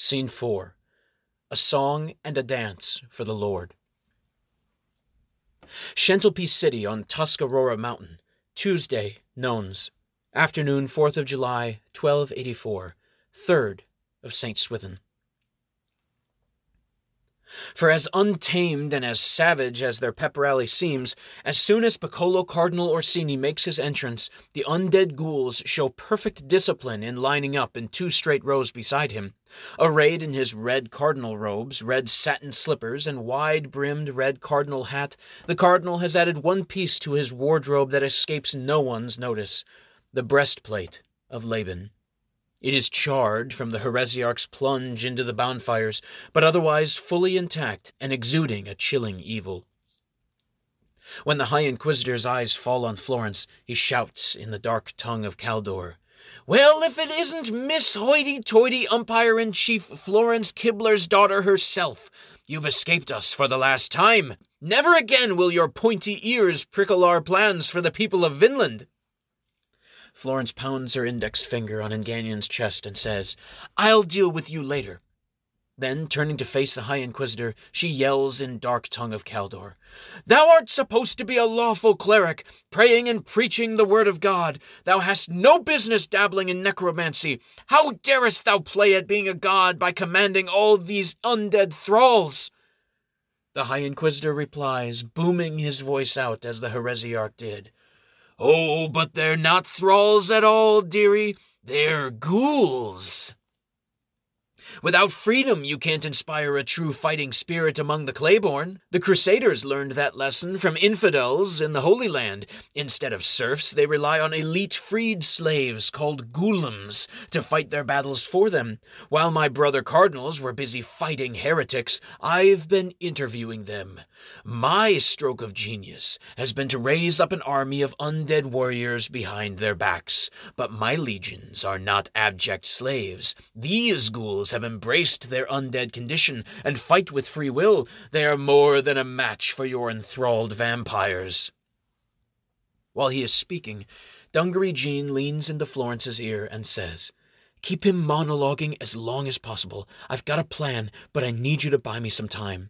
Scene 4 A Song and a Dance for the Lord. Shentalpy City on Tuscarora Mountain, Tuesday, Nones. Afternoon, 4th of July, 1284, 3rd of St. Swithin. For as untamed and as savage as their pep rally seems, as soon as Piccolo Cardinal Orsini makes his entrance, the undead ghouls show perfect discipline in lining up in two straight rows beside him. Arrayed in his red cardinal robes, red satin slippers, and wide brimmed red cardinal hat, the cardinal has added one piece to his wardrobe that escapes no one's notice the breastplate of Laban. It is charred from the heresiarch's plunge into the bonfires, but otherwise fully intact and exuding a chilling evil. When the High Inquisitor's eyes fall on Florence, he shouts in the dark tongue of Caldor, Well, if it isn't Miss Hoity Toity Umpire in Chief Florence Kibler's daughter herself, you've escaped us for the last time. Never again will your pointy ears prickle our plans for the people of Vinland. Florence pounds her index finger on Enganion's chest and says, I'll deal with you later. Then, turning to face the High Inquisitor, she yells in dark tongue of Caldor, Thou art supposed to be a lawful cleric, praying and preaching the word of God. Thou hast no business dabbling in necromancy. How darest thou play at being a god by commanding all these undead thralls? The High Inquisitor replies, booming his voice out as the heresiarch did. Oh, but they're not thralls at all, dearie. They're ghouls. Without freedom, you can't inspire a true fighting spirit among the Claiborne. The Crusaders learned that lesson from infidels in the Holy Land. Instead of serfs, they rely on elite freed slaves called ghoulims to fight their battles for them. While my brother cardinals were busy fighting heretics, I've been interviewing them. My stroke of genius has been to raise up an army of undead warriors behind their backs. But my legions are not abject slaves. These ghouls have embraced their undead condition and fight with free will, they are more than a match for your enthralled vampires. While he is speaking, Dungaree Jean leans into Florence's ear and says, Keep him monologuing as long as possible. I've got a plan, but I need you to buy me some time.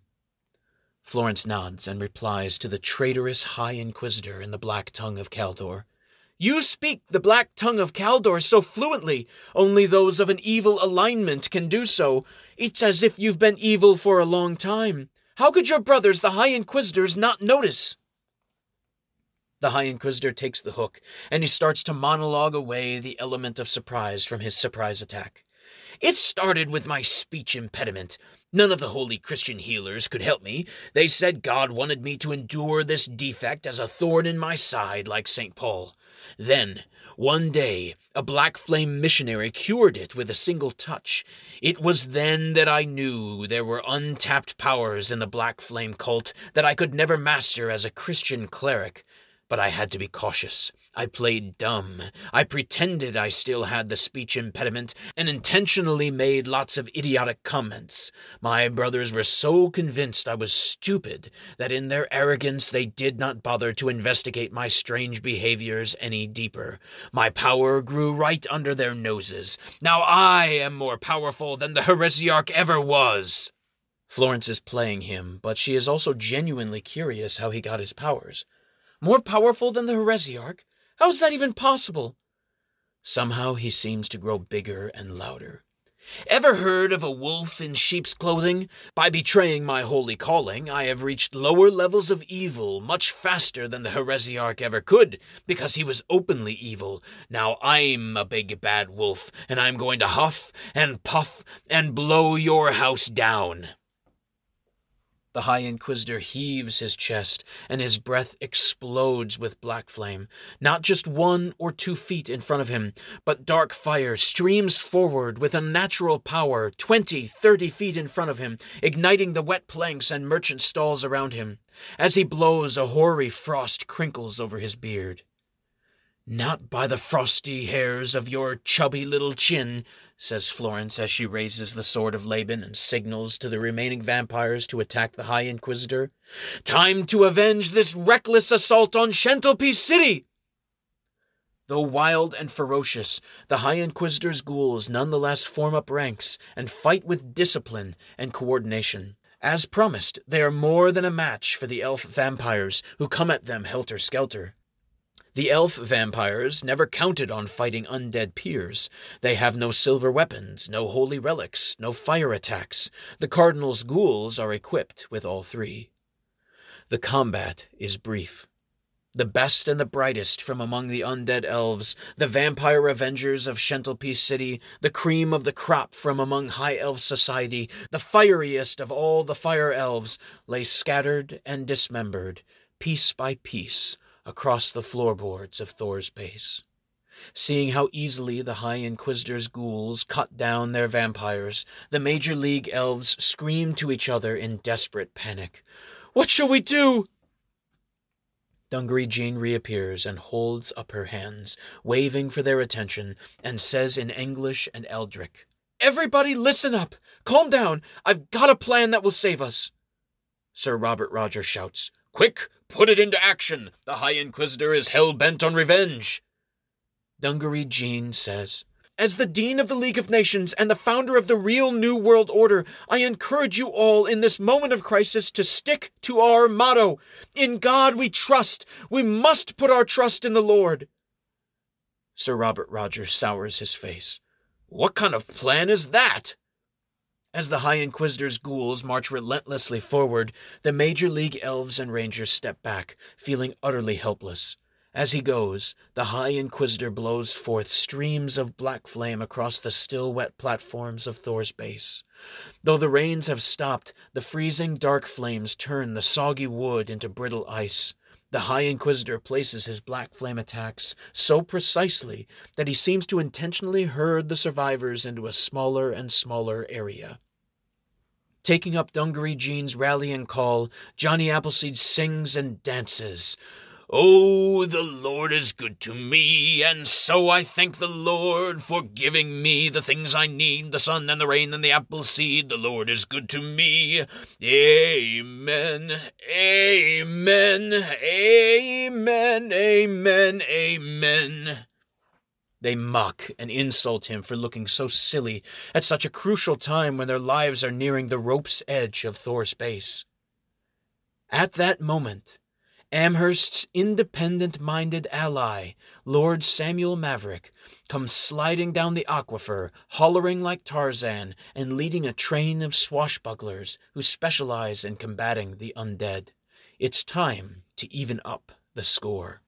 Florence nods and replies to the traitorous High Inquisitor in the black tongue of Caldor. You speak the black tongue of Caldor so fluently, only those of an evil alignment can do so. It's as if you've been evil for a long time. How could your brothers, the High Inquisitors, not notice? The High Inquisitor takes the hook, and he starts to monologue away the element of surprise from his surprise attack. It started with my speech impediment. None of the holy Christian healers could help me. They said God wanted me to endure this defect as a thorn in my side, like St. Paul. Then, one day, a black flame missionary cured it with a single touch. It was then that I knew there were untapped powers in the black flame cult that I could never master as a Christian cleric. But I had to be cautious. I played dumb. I pretended I still had the speech impediment and intentionally made lots of idiotic comments. My brothers were so convinced I was stupid that in their arrogance they did not bother to investigate my strange behaviors any deeper. My power grew right under their noses. Now I am more powerful than the heresiarch ever was. Florence is playing him, but she is also genuinely curious how he got his powers. More powerful than the Heresiarch? How is that even possible? Somehow he seems to grow bigger and louder. Ever heard of a wolf in sheep's clothing? By betraying my holy calling, I have reached lower levels of evil much faster than the heresiarch ever could, because he was openly evil. Now I'm a big bad wolf, and I'm going to huff and puff and blow your house down. The High Inquisitor heaves his chest, and his breath explodes with black flame. Not just one or two feet in front of him, but dark fire streams forward with unnatural power twenty, thirty feet in front of him, igniting the wet planks and merchant stalls around him. As he blows, a hoary frost crinkles over his beard. Not by the frosty hairs of your chubby little chin, says Florence as she raises the sword of Laban and signals to the remaining vampires to attack the High Inquisitor. Time to avenge this reckless assault on Shentalpy City! Though wild and ferocious, the High Inquisitor's ghouls nonetheless form up ranks and fight with discipline and coordination. As promised, they are more than a match for the elf vampires who come at them helter skelter. The elf vampires never counted on fighting undead peers. They have no silver weapons, no holy relics, no fire attacks. The Cardinal's ghouls are equipped with all three. The combat is brief. The best and the brightest from among the undead elves, the vampire avengers of Shentelpeace City, the cream of the crop from among high elf society, the fieriest of all the fire elves, lay scattered and dismembered, piece by piece, across the floorboards of Thor's base. Seeing how easily the High Inquisitor's ghouls cut down their vampires, the Major League elves screamed to each other in desperate panic. What shall we do? Dungaree Jean reappears and holds up her hands, waving for their attention, and says in English and Eldric, Everybody listen up! Calm down! I've got a plan that will save us! Sir Robert Rogers shouts, Quick! Put it into action! The High Inquisitor is hell bent on revenge! Dungaree Jean says, as the Dean of the League of Nations and the founder of the real New World Order, I encourage you all in this moment of crisis to stick to our motto In God we trust. We must put our trust in the Lord. Sir Robert Rogers sours his face. What kind of plan is that? As the High Inquisitor's ghouls march relentlessly forward, the Major League elves and rangers step back, feeling utterly helpless. As he goes, the High Inquisitor blows forth streams of black flame across the still wet platforms of Thor's base. Though the rains have stopped, the freezing dark flames turn the soggy wood into brittle ice. The High Inquisitor places his black flame attacks so precisely that he seems to intentionally herd the survivors into a smaller and smaller area. Taking up Dungaree Jean's rallying call, Johnny Appleseed sings and dances. Oh, the Lord is good to me, and so I thank the Lord for giving me the things I need the sun and the rain and the apple seed. The Lord is good to me. Amen. Amen. Amen. Amen. Amen. They mock and insult him for looking so silly at such a crucial time when their lives are nearing the rope's edge of Thor's base. At that moment, Amherst's independent minded ally, Lord Samuel Maverick, comes sliding down the aquifer, hollering like Tarzan, and leading a train of swashbucklers who specialize in combating the undead. It's time to even up the score.